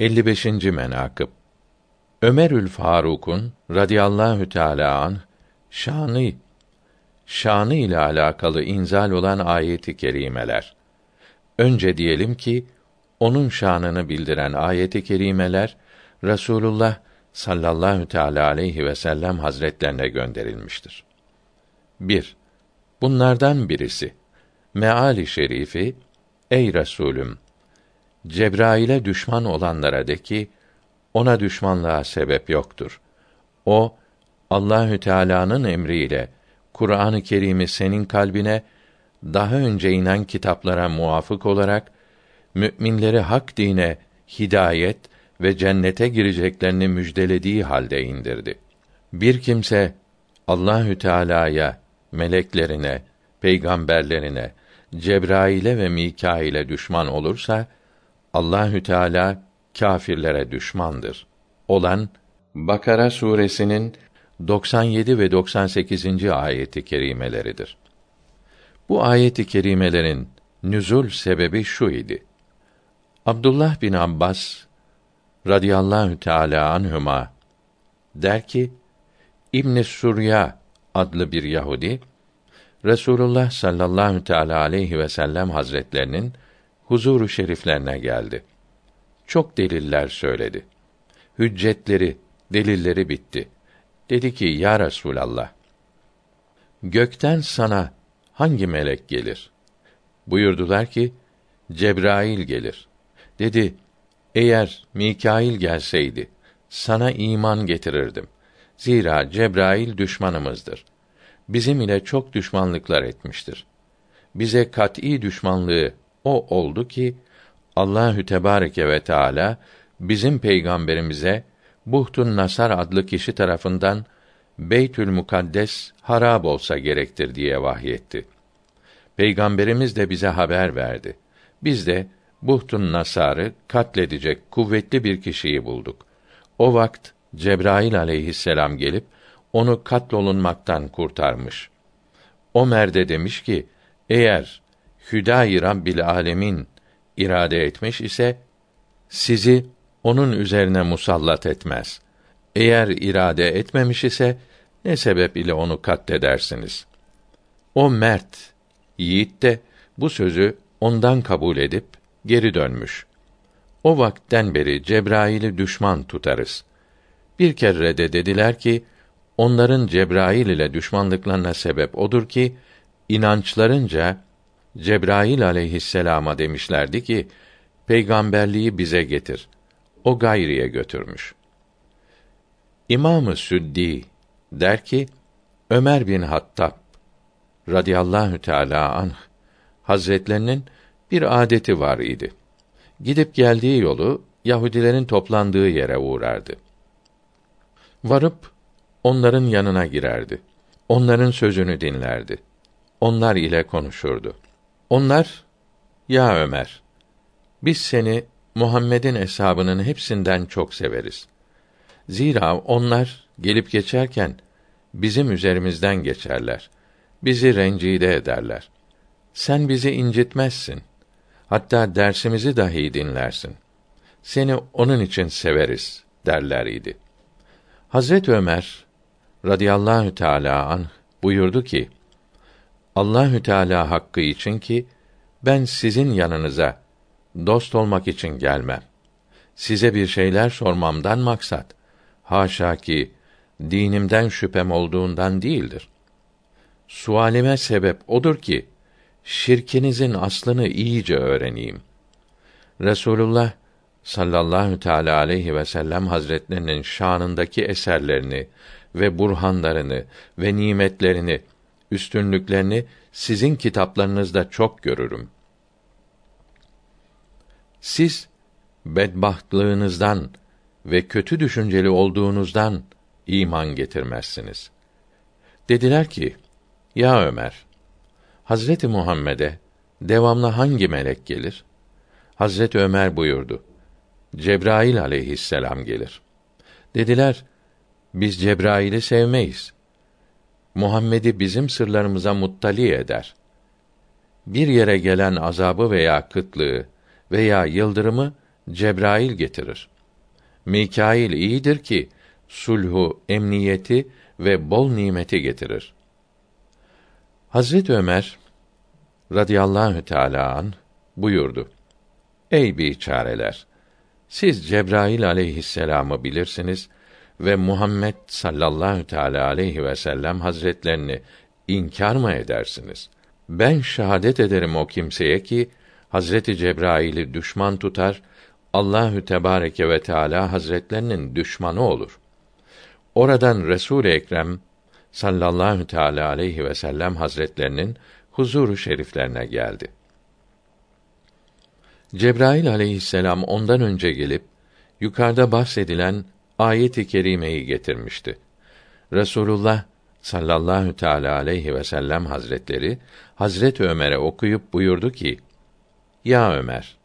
55. menakıb Ömerül Faruk'un radıyallahu teala an şanı şanı ile alakalı inzal olan ayeti kerimeler. Önce diyelim ki onun şanını bildiren ayeti kerimeler Rasulullah sallallahu teala aleyhi ve sellem hazretlerine gönderilmiştir. 1. Bunlardan birisi meali şerifi Ey Resulüm Cebrail'e düşman olanlara de ki ona düşmanlığa sebep yoktur. O Allahü Teala'nın emriyle Kur'an-ı Kerim'i senin kalbine daha önce inen kitaplara muvafık olarak müminleri hak dine hidayet ve cennete gireceklerini müjdelediği halde indirdi. Bir kimse Allahü Teala'ya, meleklerine, peygamberlerine, Cebrail'e ve Mikail'e düşman olursa Allahü Teala kâfirlere düşmandır. Olan Bakara suresinin 97 ve 98. ayeti kerimeleridir. Bu ayeti kerimelerin nüzul sebebi şu idi. Abdullah bin Abbas radıyallahu teala anhuma der ki İbn Surya adlı bir Yahudi Resulullah sallallahu teala aleyhi ve sellem hazretlerinin huzuru şeriflerine geldi. Çok deliller söyledi. Hüccetleri, delilleri bitti. Dedi ki: Ya Resulallah, gökten sana hangi melek gelir? Buyurdular ki: Cebrail gelir. Dedi: Eğer Mikail gelseydi sana iman getirirdim. Zira Cebrail düşmanımızdır. Bizim ile çok düşmanlıklar etmiştir. Bize kat'î düşmanlığı o oldu ki Allahü Tebareke ve Teala bizim peygamberimize Buhtun Nasar adlı kişi tarafından Beytül Mukaddes harab olsa gerektir diye vahyetti. Peygamberimiz de bize haber verdi. Biz de Buhtun Nasar'ı katledecek kuvvetli bir kişiyi bulduk. O vakt Cebrail aleyhisselam gelip onu katlolunmaktan kurtarmış. Ömer de demiş ki, eğer Hüdayi Rabbil Alemin irade etmiş ise sizi onun üzerine musallat etmez. Eğer irade etmemiş ise ne sebep ile onu katledersiniz? O mert yiğit de bu sözü ondan kabul edip geri dönmüş. O vakten beri Cebrail'i düşman tutarız. Bir kere de dediler ki, onların Cebrail ile düşmanlıklarına sebep odur ki, inançlarınca Cebrail aleyhisselama demişlerdi ki, peygamberliği bize getir. O gayriye götürmüş. İmamı Süddi der ki, Ömer bin Hattab radıyallahu teala anh hazretlerinin bir adeti var idi. Gidip geldiği yolu Yahudilerin toplandığı yere uğrardı. Varıp onların yanına girerdi. Onların sözünü dinlerdi. Onlar ile konuşurdu. Onlar, ya Ömer, biz seni Muhammed'in eshabının hepsinden çok severiz. Zira onlar gelip geçerken bizim üzerimizden geçerler. Bizi rencide ederler. Sen bizi incitmezsin. Hatta dersimizi dahi dinlersin. Seni onun için severiz derler idi. Hazret Ömer radıyallahu teala an buyurdu ki: Allahü Teala hakkı için ki ben sizin yanınıza dost olmak için gelmem. Size bir şeyler sormamdan maksat haşa ki dinimden şüphem olduğundan değildir. Sualime sebep odur ki şirkinizin aslını iyice öğreneyim. Resulullah sallallahu teala aleyhi ve sellem hazretlerinin şanındaki eserlerini ve burhanlarını ve nimetlerini üstünlüklerini sizin kitaplarınızda çok görürüm. Siz bedbahtlığınızdan ve kötü düşünceli olduğunuzdan iman getirmezsiniz. Dediler ki: Ya Ömer, Hazreti Muhammed'e devamlı hangi melek gelir? Hazreti Ömer buyurdu: Cebrail aleyhisselam gelir. Dediler: Biz Cebrail'i sevmeyiz. Muhammed'i bizim sırlarımıza muttali eder. Bir yere gelen azabı veya kıtlığı veya yıldırımı Cebrail getirir. Mikail iyidir ki sulhu, emniyeti ve bol nimeti getirir. Hazret Ömer radıyallahu teala an buyurdu. Ey biçareler! Siz Cebrail aleyhisselamı bilirsiniz ve Muhammed sallallahu teala aleyhi ve sellem hazretlerini inkar mı edersiniz? Ben şahadet ederim o kimseye ki Hazreti Cebrail'i düşman tutar, Allahü Tebareke ve Teala Hazretlerinin düşmanı olur. Oradan Resul Ekrem sallallahu teala aleyhi ve sellem Hazretlerinin huzuru şeriflerine geldi. Cebrail aleyhisselam ondan önce gelip yukarıda bahsedilen ayet-i kerimeyi getirmişti. Resulullah sallallahu teala aleyhi ve sellem hazretleri Hazret Ömer'e okuyup buyurdu ki: Ya Ömer,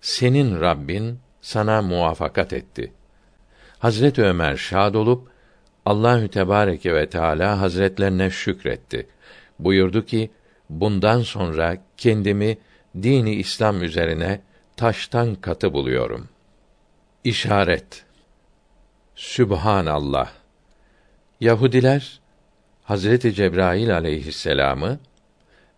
senin Rabbin sana muvafakat etti. Hazret Ömer şad olup Allahü Tebareke ve Teala Hazretlerine şükretti. Buyurdu ki: Bundan sonra kendimi dini İslam üzerine taştan katı buluyorum. İşaret Sübhanallah. Yahudiler Hazreti Cebrail aleyhisselamı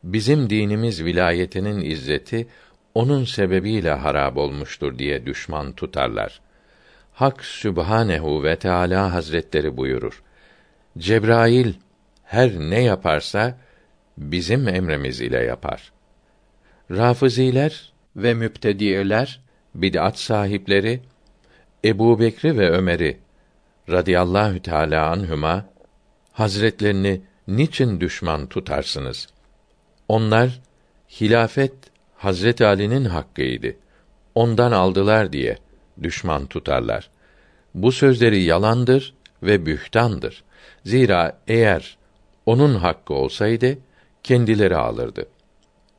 bizim dinimiz vilayetinin izzeti onun sebebiyle harab olmuştur diye düşman tutarlar. Hak Sübhanehu ve Teala Hazretleri buyurur. Cebrail her ne yaparsa bizim emrimiz ile yapar. Rafiziler ve müptediyeler, bid'at sahipleri Ebu Bekri ve Ömer'i radıyallahu teâlâ anhüma hazretlerini niçin düşman tutarsınız? Onlar hilafet Hazret Ali'nin hakkıydı. Ondan aldılar diye düşman tutarlar. Bu sözleri yalandır ve bühtandır. Zira eğer onun hakkı olsaydı kendileri alırdı.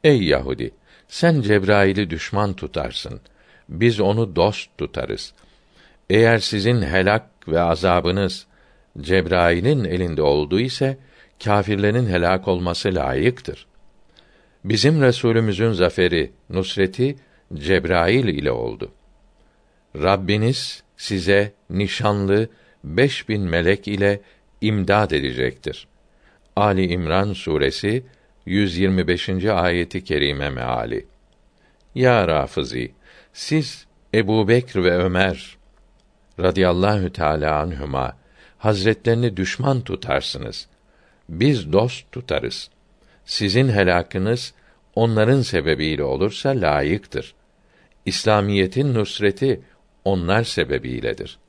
Ey Yahudi, sen Cebrail'i düşman tutarsın. Biz onu dost tutarız. Eğer sizin helak ve azabınız Cebrail'in elinde olduğu ise kâfirlerin helak olması layıktır. Bizim Resulümüzün zaferi, nusreti Cebrail ile oldu. Rabbiniz size nişanlı beş bin melek ile imdad edecektir. Ali İmran suresi 125. ayeti kerime meali. Ya Rafizi, siz Ebu Bekr ve Ömer radıyallahu teâlâ anhüma hazretlerini düşman tutarsınız. Biz dost tutarız. Sizin helakınız onların sebebiyle olursa layıktır. İslamiyetin nusreti onlar sebebiyledir.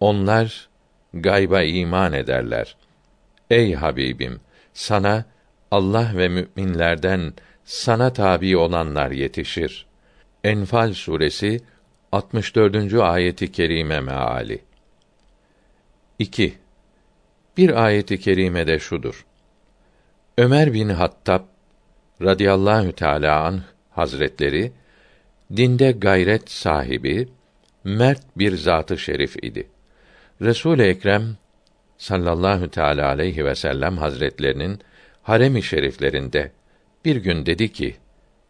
Onlar gayba iman ederler. Ey Habibim, sana Allah ve müminlerden sana tabi olanlar yetişir. Enfal suresi 64. ayeti kerime meali. 2. Bir ayeti kerimede şudur. Ömer bin Hattab radıyallahu teala anh hazretleri dinde gayret sahibi mert bir zatı şerif idi. Resul Ekrem sallallahu teala aleyhi ve sellem hazretlerinin harem-i şeriflerinde bir gün dedi ki: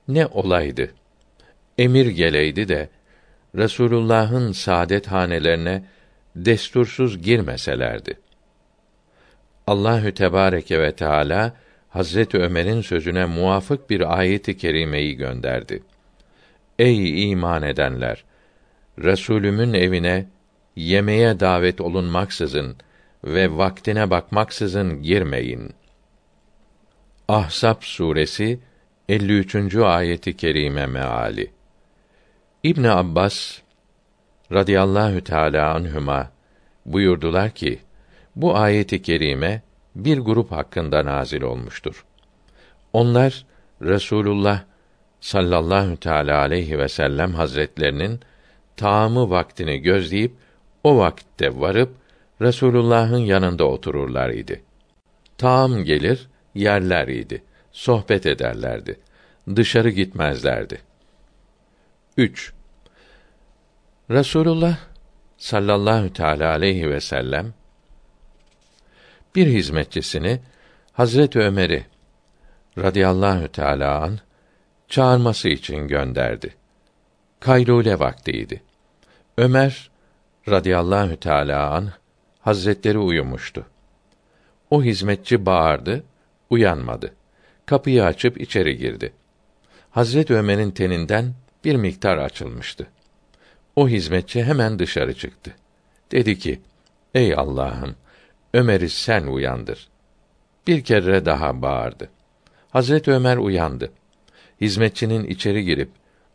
Ne olaydı? Emir geleydi de Resulullah'ın saadet hanelerine destursuz girmeselerdi. Allahü Tebareke ve Teala Hazreti Ömer'in sözüne muvafık bir ayeti kerimeyi gönderdi. Ey iman edenler! Resulümün evine yemeğe davet olunmaksızın ve vaktine bakmaksızın girmeyin. Ahzab suresi 53. ayeti kerime meali. İbn Abbas radıyallahu teala anhuma buyurdular ki bu ayeti kerime bir grup hakkında nazil olmuştur. Onlar Resulullah sallallahu teala aleyhi ve sellem hazretlerinin taamı vaktini gözleyip o vakitte varıp Resulullah'ın yanında otururlar idi. Taam gelir, yerler idi. Sohbet ederlerdi. Dışarı gitmezlerdi. 3. Resulullah sallallahu teala aleyhi ve sellem bir hizmetçisini Hazret Ömer'i radıyallahu teala an çağırması için gönderdi. Kaylule vaktiydi. Ömer radıyallahu teala an Hazretleri uyumuştu. O hizmetçi bağırdı, uyanmadı. Kapıyı açıp içeri girdi. Hazret Ömer'in teninden bir miktar açılmıştı. O hizmetçi hemen dışarı çıktı. Dedi ki: Ey Allah'ım, Ömer'i sen uyandır. Bir kere daha bağırdı. Hazret Ömer uyandı. Hizmetçinin içeri girip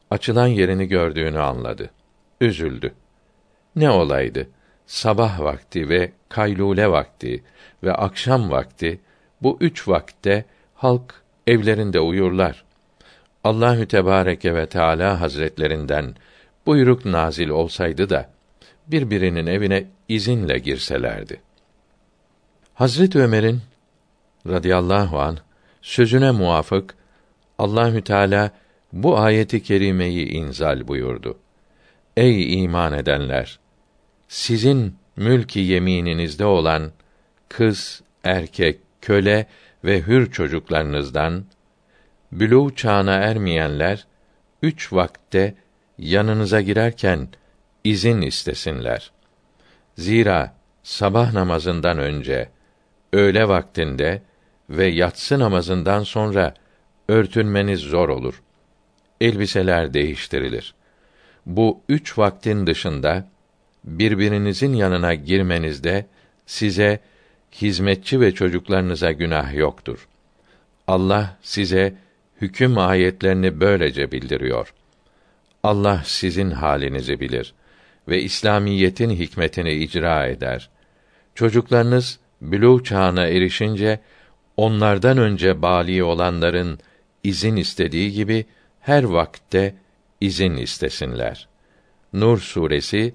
açılan yerini gördüğünü anladı. Üzüldü. Ne olaydı? Sabah vakti ve kaylule vakti ve akşam vakti bu üç vakte halk evlerinde uyurlar. Allahü Tebareke ve Teala Hazretlerinden buyruk nazil olsaydı da birbirinin evine izinle girselerdi. Hazret Ömer'in radıyallahu an sözüne muvafık Allahü Teala bu ayeti kerimeyi inzal buyurdu. Ey iman edenler! Sizin mülki yemininizde olan kız, erkek, köle ve hür çocuklarınızdan bülû çağına ermeyenler üç vakte yanınıza girerken izin istesinler. Zira sabah namazından önce, öğle vaktinde ve yatsı namazından sonra örtünmeniz zor olur. Elbiseler değiştirilir. Bu üç vaktin dışında birbirinizin yanına girmenizde size hizmetçi ve çocuklarınıza günah yoktur. Allah size hüküm ayetlerini böylece bildiriyor. Allah sizin halinizi bilir ve İslamiyetin hikmetini icra eder. Çocuklarınız bülû çağına erişince onlardan önce bali olanların izin istediği gibi her vakte izin istesinler. Nur suresi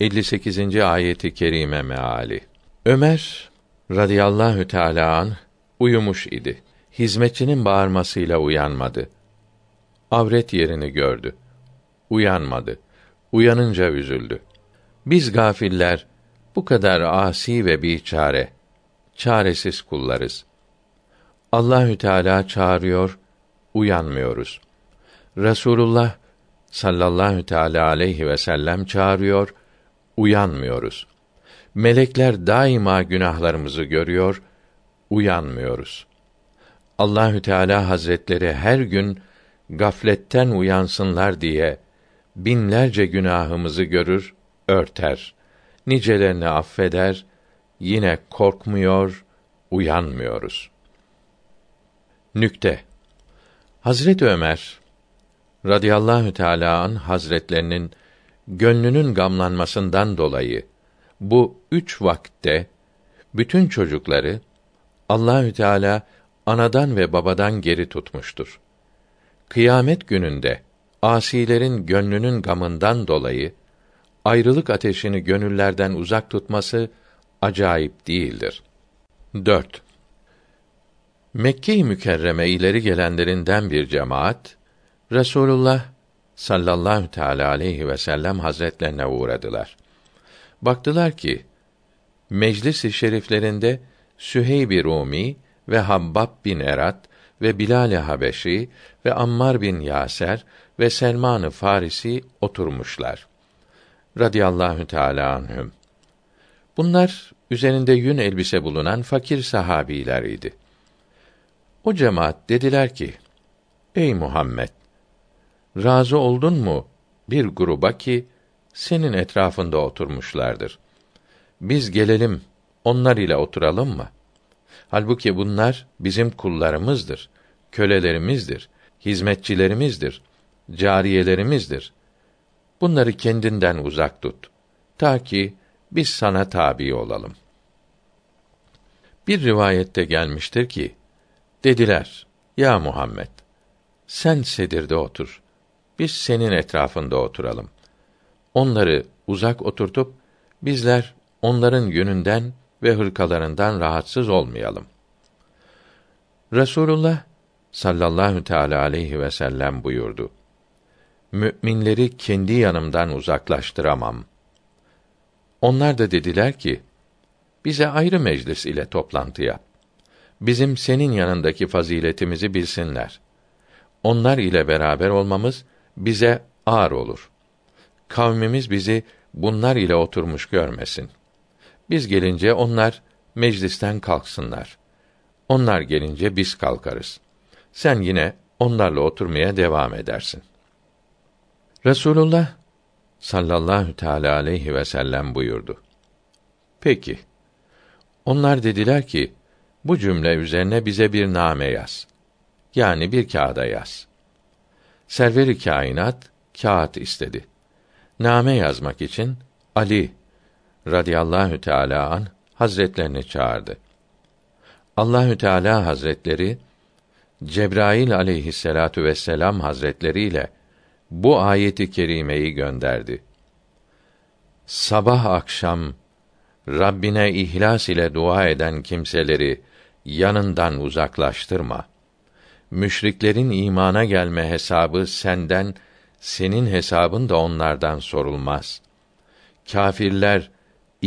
58. ayeti kerime meali. Ömer radıyallahu teala an uyumuş idi. Hizmetçinin bağırmasıyla uyanmadı. Avret yerini gördü. Uyanmadı. Uyanınca üzüldü. Biz gafiller bu kadar asi ve biçare, çaresiz kullarız. Allahü Teala çağırıyor, uyanmıyoruz. Resulullah sallallahu teala aleyhi ve sellem çağırıyor, uyanmıyoruz. Melekler daima günahlarımızı görüyor, uyanmıyoruz. Allahü Teala Hazretleri her gün gafletten uyansınlar diye binlerce günahımızı görür, örter. Nicelerini affeder, yine korkmuyor, uyanmıyoruz. Nükte Hazret Ömer radıyallahu teala an hazretlerinin gönlünün gamlanmasından dolayı bu üç vakte bütün çocukları Allahü Teala anadan ve babadan geri tutmuştur. Kıyamet gününde asilerin gönlünün gamından dolayı ayrılık ateşini gönüllerden uzak tutması acayip değildir. 4. Mekke-i Mükerreme ileri gelenlerinden bir cemaat Resulullah sallallahu teala aleyhi ve sellem hazretlerine uğradılar. Baktılar ki meclis-i şeriflerinde Süheyb-i Rumi ve Habbab bin Erat ve Bilal-i Habeşi ve Ammar bin Yaser ve Selman-ı Farisi oturmuşlar. Radiyallahu teala anhüm. Bunlar üzerinde yün elbise bulunan fakir sahabiler idi. O cemaat dediler ki: Ey Muhammed, razı oldun mu bir gruba ki senin etrafında oturmuşlardır. Biz gelelim, onlar ile oturalım mı? Halbuki bunlar bizim kullarımızdır, kölelerimizdir, hizmetçilerimizdir, cariyelerimizdir. Bunları kendinden uzak tut. Ta ki biz sana tabi olalım. Bir rivayette gelmiştir ki, dediler, ya Muhammed, sen sedirde otur, biz senin etrafında oturalım. Onları uzak oturtup, bizler onların yönünden ve hırkalarından rahatsız olmayalım. Resulullah sallallahu teala aleyhi ve sellem buyurdu. Müminleri kendi yanımdan uzaklaştıramam. Onlar da dediler ki, bize ayrı meclis ile toplantı yap. Bizim senin yanındaki faziletimizi bilsinler. Onlar ile beraber olmamız bize ağır olur. Kavmimiz bizi bunlar ile oturmuş görmesin. Biz gelince onlar meclisten kalksınlar. Onlar gelince biz kalkarız. Sen yine onlarla oturmaya devam edersin. Resulullah sallallahu teala aleyhi ve sellem buyurdu. Peki. Onlar dediler ki, bu cümle üzerine bize bir name yaz. Yani bir kağıda yaz. Serveri kainat kağıt istedi. Name yazmak için Ali radıyallahu teala an hazretlerini çağırdı. Allahü Teala Hazretleri Cebrail aleyhisselatu vesselam Hazretleri ile bu ayeti kerimeyi gönderdi. Sabah akşam Rabbine ihlas ile dua eden kimseleri yanından uzaklaştırma. Müşriklerin imana gelme hesabı senden, senin hesabın da onlardan sorulmaz. Kafirler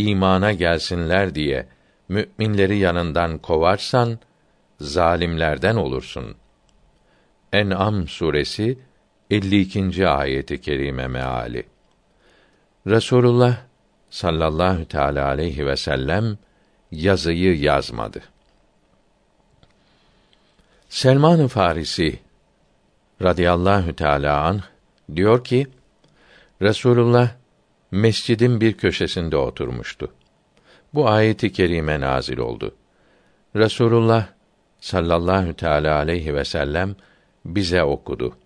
imana gelsinler diye müminleri yanından kovarsan zalimlerden olursun. En'am suresi 52. ayeti kerime meali. Resulullah sallallahu teala aleyhi ve sellem yazıyı yazmadı. Selman-ı Farisi radıyallahu teala an diyor ki Resulullah mescidin bir köşesinde oturmuştu. Bu ayeti kerime nazil oldu. Resulullah sallallahu teala aleyhi ve sellem bize okudu.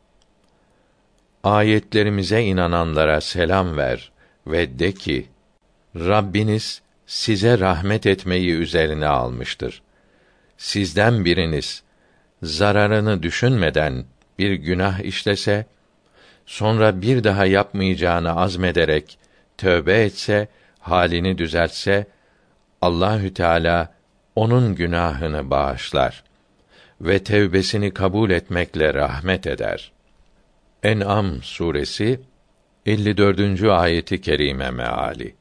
Ayetlerimize inananlara selam ver ve de ki Rabbiniz size rahmet etmeyi üzerine almıştır. Sizden biriniz zararını düşünmeden bir günah işlese, sonra bir daha yapmayacağını azmederek tövbe etse, halini düzeltse, Allahü Teala onun günahını bağışlar ve tevbesini kabul etmekle rahmet eder. En'am suresi 54. ayeti kerime meali.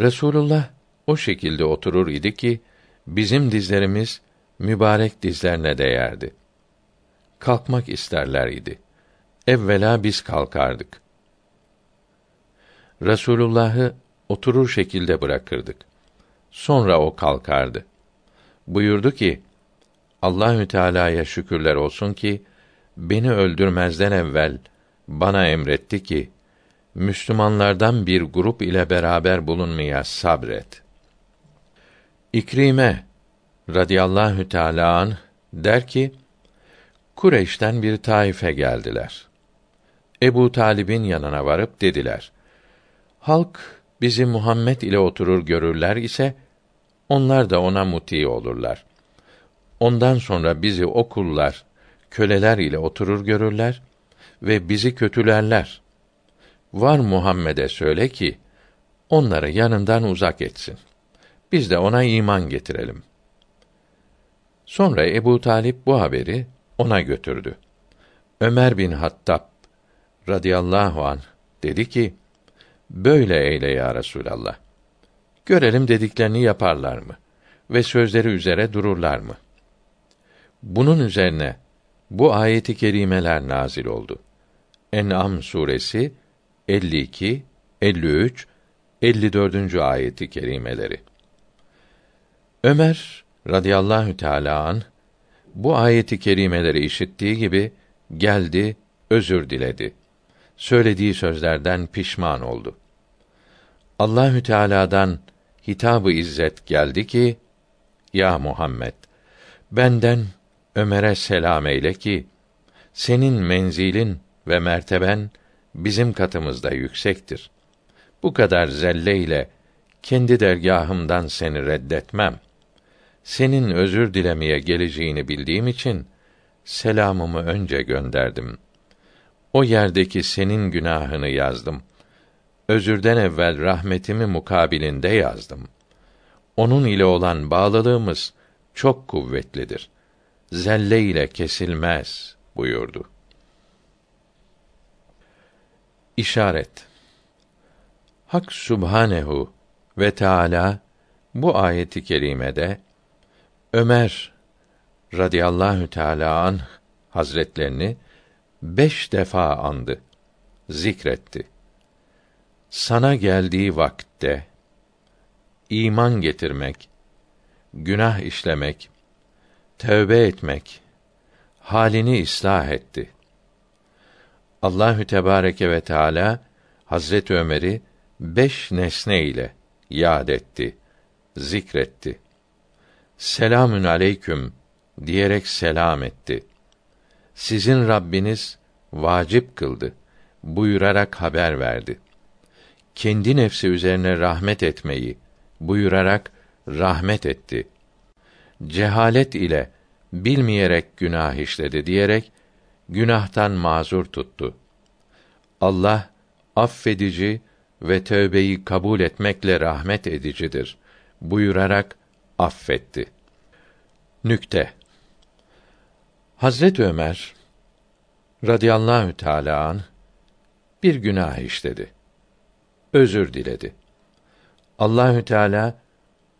Resulullah o şekilde oturur idi ki bizim dizlerimiz mübarek dizlerine değerdi. Kalkmak isterler idi. Evvela biz kalkardık. Resulullah'ı oturur şekilde bırakırdık. Sonra o kalkardı. Buyurdu ki: Allahü Teala'ya şükürler olsun ki beni öldürmezden evvel bana emretti ki Müslümanlardan bir grup ile beraber bulunmaya sabret. İkrime radıyallahu teala an der ki Kureyş'ten bir taife geldiler. Ebu Talib'in yanına varıp dediler: Halk bizi Muhammed ile oturur görürler ise onlar da ona muti olurlar. Ondan sonra bizi okullar, köleler ile oturur görürler ve bizi kötülerler. Var Muhammed'e söyle ki onları yanından uzak etsin. Biz de ona iman getirelim. Sonra Ebu Talip bu haberi ona götürdü. Ömer bin Hattab radıyallahu an dedi ki: Böyle eyle ya Resulallah. Görelim dediklerini yaparlar mı ve sözleri üzere dururlar mı? Bunun üzerine bu ayeti kerimeler nazil oldu. En'am suresi 52, 53, 54. ayeti kerimeleri. Ömer radıyallahu teala an bu ayeti kerimeleri işittiği gibi geldi, özür diledi. Söylediği sözlerden pişman oldu. Allahü Teala'dan hitabı izzet geldi ki: Ya Muhammed, benden Ömer'e selam eyle ki senin menzilin ve merteben bizim katımızda yüksektir. Bu kadar zelle ile kendi dergahımdan seni reddetmem. Senin özür dilemeye geleceğini bildiğim için selamımı önce gönderdim. O yerdeki senin günahını yazdım. Özürden evvel rahmetimi mukabilinde yazdım. Onun ile olan bağlılığımız çok kuvvetlidir. Zelle ile kesilmez buyurdu. İşaret Hak Subhanehu ve Teala bu ayeti kerimede Ömer radıyallahu teala an hazretlerini beş defa andı. zikretti. Sana geldiği vakitte iman getirmek, günah işlemek, tövbe etmek, halini ıslah etti. Allahü Tebareke ve Teala Hazret Ömer'i beş nesne ile yad etti, zikretti. Selamün aleyküm diyerek selam etti. Sizin Rabbiniz vacip kıldı buyurarak haber verdi. Kendi nefsi üzerine rahmet etmeyi buyurarak rahmet etti. Cehalet ile bilmeyerek günah işledi diyerek günahtan mazur tuttu. Allah affedici ve tövbeyi kabul etmekle rahmet edicidir buyurarak affetti. Nükte Hazret Ömer radıyallahu teâlâ an bir günah işledi. Özür diledi. Allahü Teala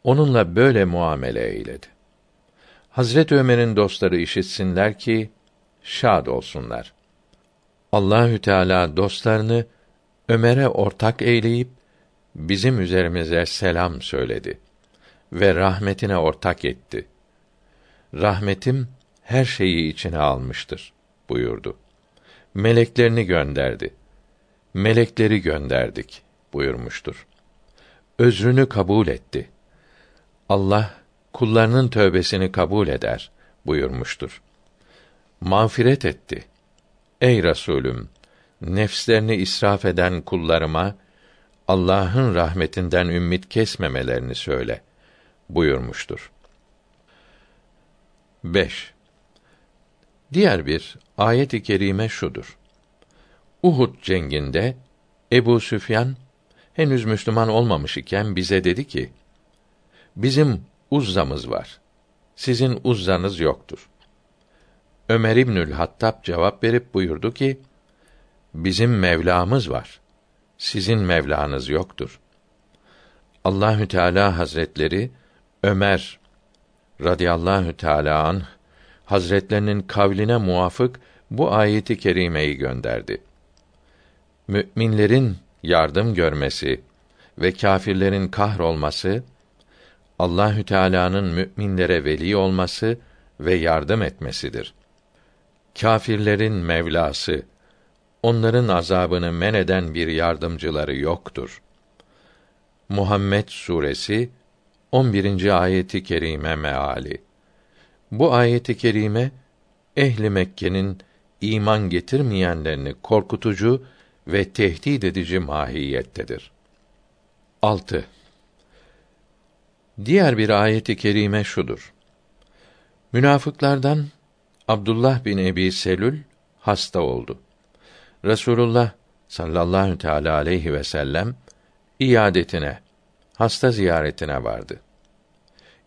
onunla böyle muamele eyledi. Hazret Ömer'in dostları işitsinler ki şad olsunlar. Allahü Teala dostlarını Ömer'e ortak eyleyip bizim üzerimize selam söyledi ve rahmetine ortak etti. Rahmetim her şeyi içine almıştır buyurdu. Meleklerini gönderdi. Melekleri gönderdik buyurmuştur. Özrünü kabul etti. Allah kullarının tövbesini kabul eder buyurmuştur. Mağfiret etti. Ey Resulüm, nefslerini israf eden kullarıma Allah'ın rahmetinden ümmit kesmemelerini söyle buyurmuştur. 5. Diğer bir ayet-i kerime şudur. Uhud cenginde Ebu Süfyan henüz Müslüman olmamış iken bize dedi ki: Bizim uzzamız var. Sizin uzzanız yoktur. Ömer İbnül Hattab cevap verip buyurdu ki: Bizim Mevlamız var. Sizin Mevlanız yoktur. Allahü Teala Hazretleri Ömer radıyallahu teala an Hazretlerinin kavline muvafık bu ayeti kerimeyi gönderdi. Müminlerin yardım görmesi ve kâfirlerin kahrolması Allahü Teala'nın müminlere veli olması ve yardım etmesidir. Kâfirlerin Mevlası onların azabını men eden bir yardımcıları yoktur. Muhammed suresi 11. ayeti kerime meali. Bu ayeti kerime ehli Mekke'nin iman getirmeyenlerini korkutucu ve tehdit edici mahiyettedir. 6. Diğer bir ayeti kerime şudur. Münafıklardan Abdullah bin Ebi Selül hasta oldu. Resulullah sallallahu teala aleyhi ve sellem iadetine, hasta ziyaretine vardı.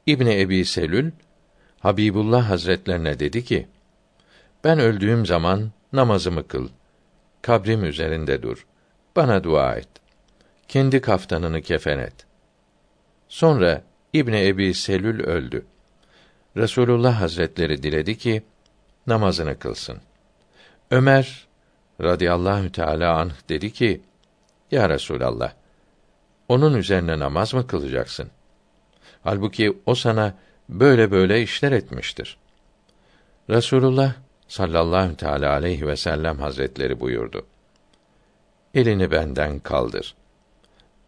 İbni Ebi Selül Habibullah Hazretlerine dedi ki: Ben öldüğüm zaman namazımı kıl. Kabrim üzerinde dur. Bana dua et. Kendi kaftanını kefen et. Sonra İbni Ebi Selül öldü. Resulullah Hazretleri diledi ki namazını kılsın. Ömer radıyallahu teala anh dedi ki: Ya Resulallah, onun üzerine namaz mı kılacaksın? Halbuki o sana böyle böyle işler etmiştir. Resulullah sallallahu teala aleyhi ve sellem hazretleri buyurdu. Elini benden kaldır.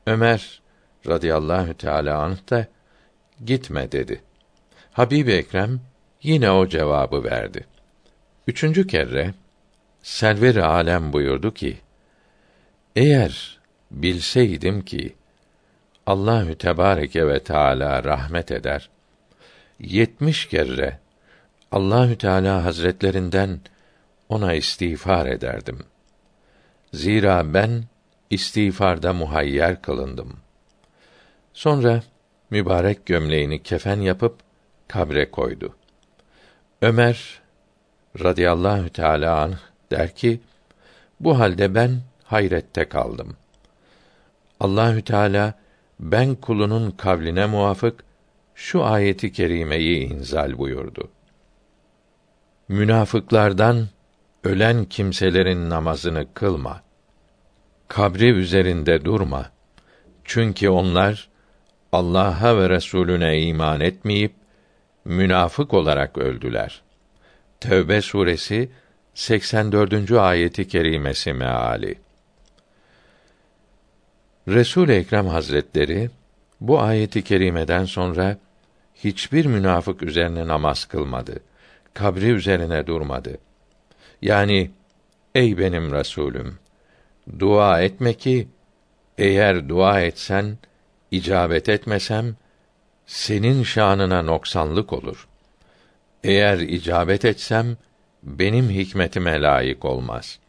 Ömer radıyallahu teala anh da gitme dedi. Habib Ekrem yine o cevabı verdi. Üçüncü kere Server alem buyurdu ki: Eğer bilseydim ki Allahü Tebareke ve Teala rahmet eder. Yetmiş kere Allahü Teala Hazretlerinden ona istiğfar ederdim. Zira ben istiğfarda muhayyer kılındım. Sonra mübarek gömleğini kefen yapıp kabre koydu. Ömer radıyallahu teala anh der ki: Bu halde ben hayrette kaldım. Allahü Teala ben kulunun kavline muvafık şu ayeti kerimeyi inzal buyurdu. Münafıklardan ölen kimselerin namazını kılma. kabri üzerinde durma. Çünkü onlar Allah'a ve Resulüne iman etmeyip münafık olarak öldüler. Tevbe suresi 84. ayeti kerimesi meali. Resul Ekrem Hazretleri bu ayeti kerimeden sonra hiçbir münafık üzerine namaz kılmadı. Kabri üzerine durmadı. Yani ey benim Resulüm dua etme ki eğer dua etsen icabet etmesem senin şanına noksanlık olur. Eğer icabet etsem benim hikmetime layık olmaz.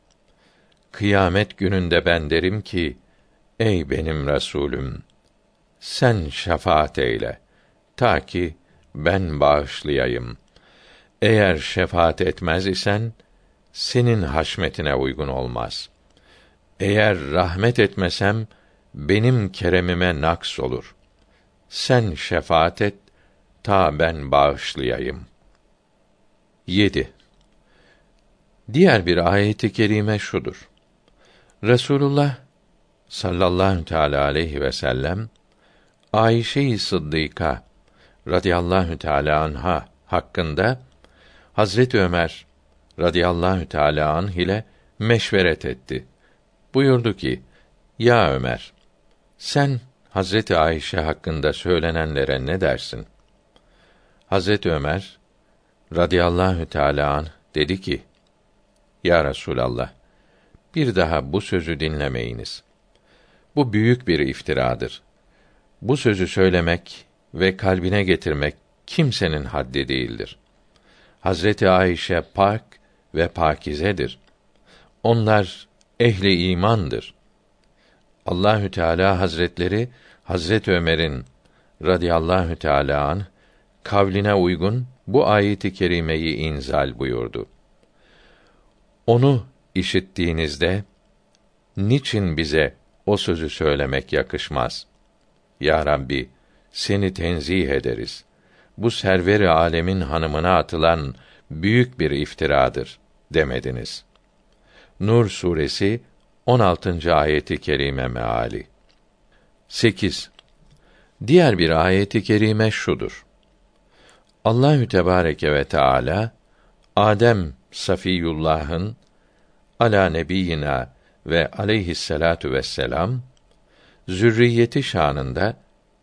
Kıyamet gününde ben derim ki ey benim Resulüm sen şefaat eyle ta ki ben bağışlayayım. Eğer şefaat etmez isen senin haşmetine uygun olmaz. Eğer rahmet etmesem benim keremime naks olur. Sen şefaat et ta ben bağışlayayım. 7. Diğer bir ayeti kerime şudur. Resulullah sallallahu teala aleyhi ve sellem Ayşe-i Sıddıka radıyallahu teala anha hakkında Hazret Ömer radıyallahu teala anh ile meşveret etti. Buyurdu ki: Ya Ömer, sen Hazreti Ayşe hakkında söylenenlere ne dersin? Hazreti Ömer radıyallahu teala anh dedi ki: Ya Resulallah, bir daha bu sözü dinlemeyiniz. Bu büyük bir iftiradır. Bu sözü söylemek ve kalbine getirmek kimsenin haddi değildir. Hazreti Ayşe pak ve pakizedir. Onlar ehli imandır. Allahü Teala Hazretleri Hazret Ömer'in radıyallahu teala an kavline uygun bu ayeti kerimeyi inzal buyurdu. Onu işittiğinizde niçin bize o sözü söylemek yakışmaz? Ya Rabbi, seni tenzih ederiz. Bu serveri alemin hanımına atılan büyük bir iftiradır demediniz. Nur suresi 16. ayeti kerime meali. 8. Diğer bir ayeti kerime şudur. Allahü Tebareke ve Teala Adem Safiyullah'ın ala nebiyina ve aleyhisselatu vesselam zürriyeti şanında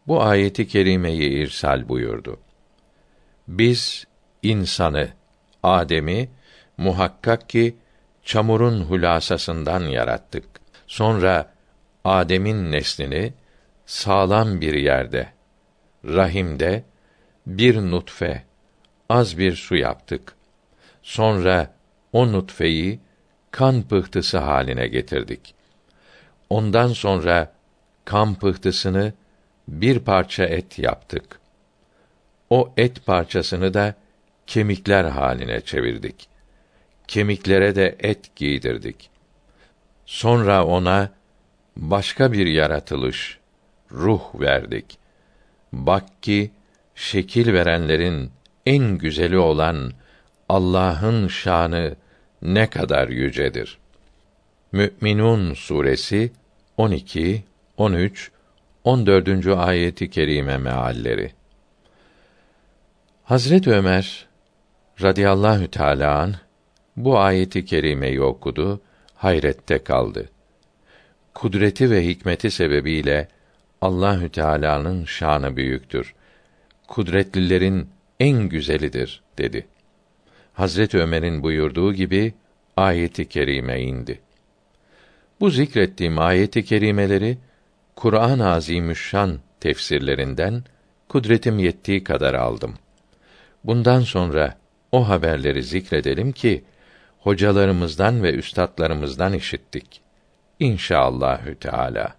bu ayeti kerimeyi irsal buyurdu. Biz insanı Adem'i muhakkak ki çamurun hulasasından yarattık. Sonra Adem'in neslini sağlam bir yerde rahimde bir nutfe az bir su yaptık. Sonra o nutfeyi kan pıhtısı haline getirdik. Ondan sonra kan pıhtısını bir parça et yaptık. O et parçasını da kemikler haline çevirdik. Kemiklere de et giydirdik. Sonra ona başka bir yaratılış, ruh verdik. Bak ki şekil verenlerin en güzeli olan Allah'ın şanı ne kadar yücedir. Mü'minun suresi 12, 13, 14. ayeti kerime mealleri. Hazret Ömer radıyallahu teala bu ayeti kerimeyi okudu, hayrette kaldı. Kudreti ve hikmeti sebebiyle Allahü Teala'nın şanı büyüktür. Kudretlilerin en güzelidir dedi. Hazret Ömer'in buyurduğu gibi ayeti kerime indi. Bu zikrettiğim ayeti kerimeleri Kur'an-ı Azimüşşan tefsirlerinden kudretim yettiği kadar aldım. Bundan sonra o haberleri zikredelim ki hocalarımızdan ve üstadlarımızdan işittik. İnşaallahü Teala.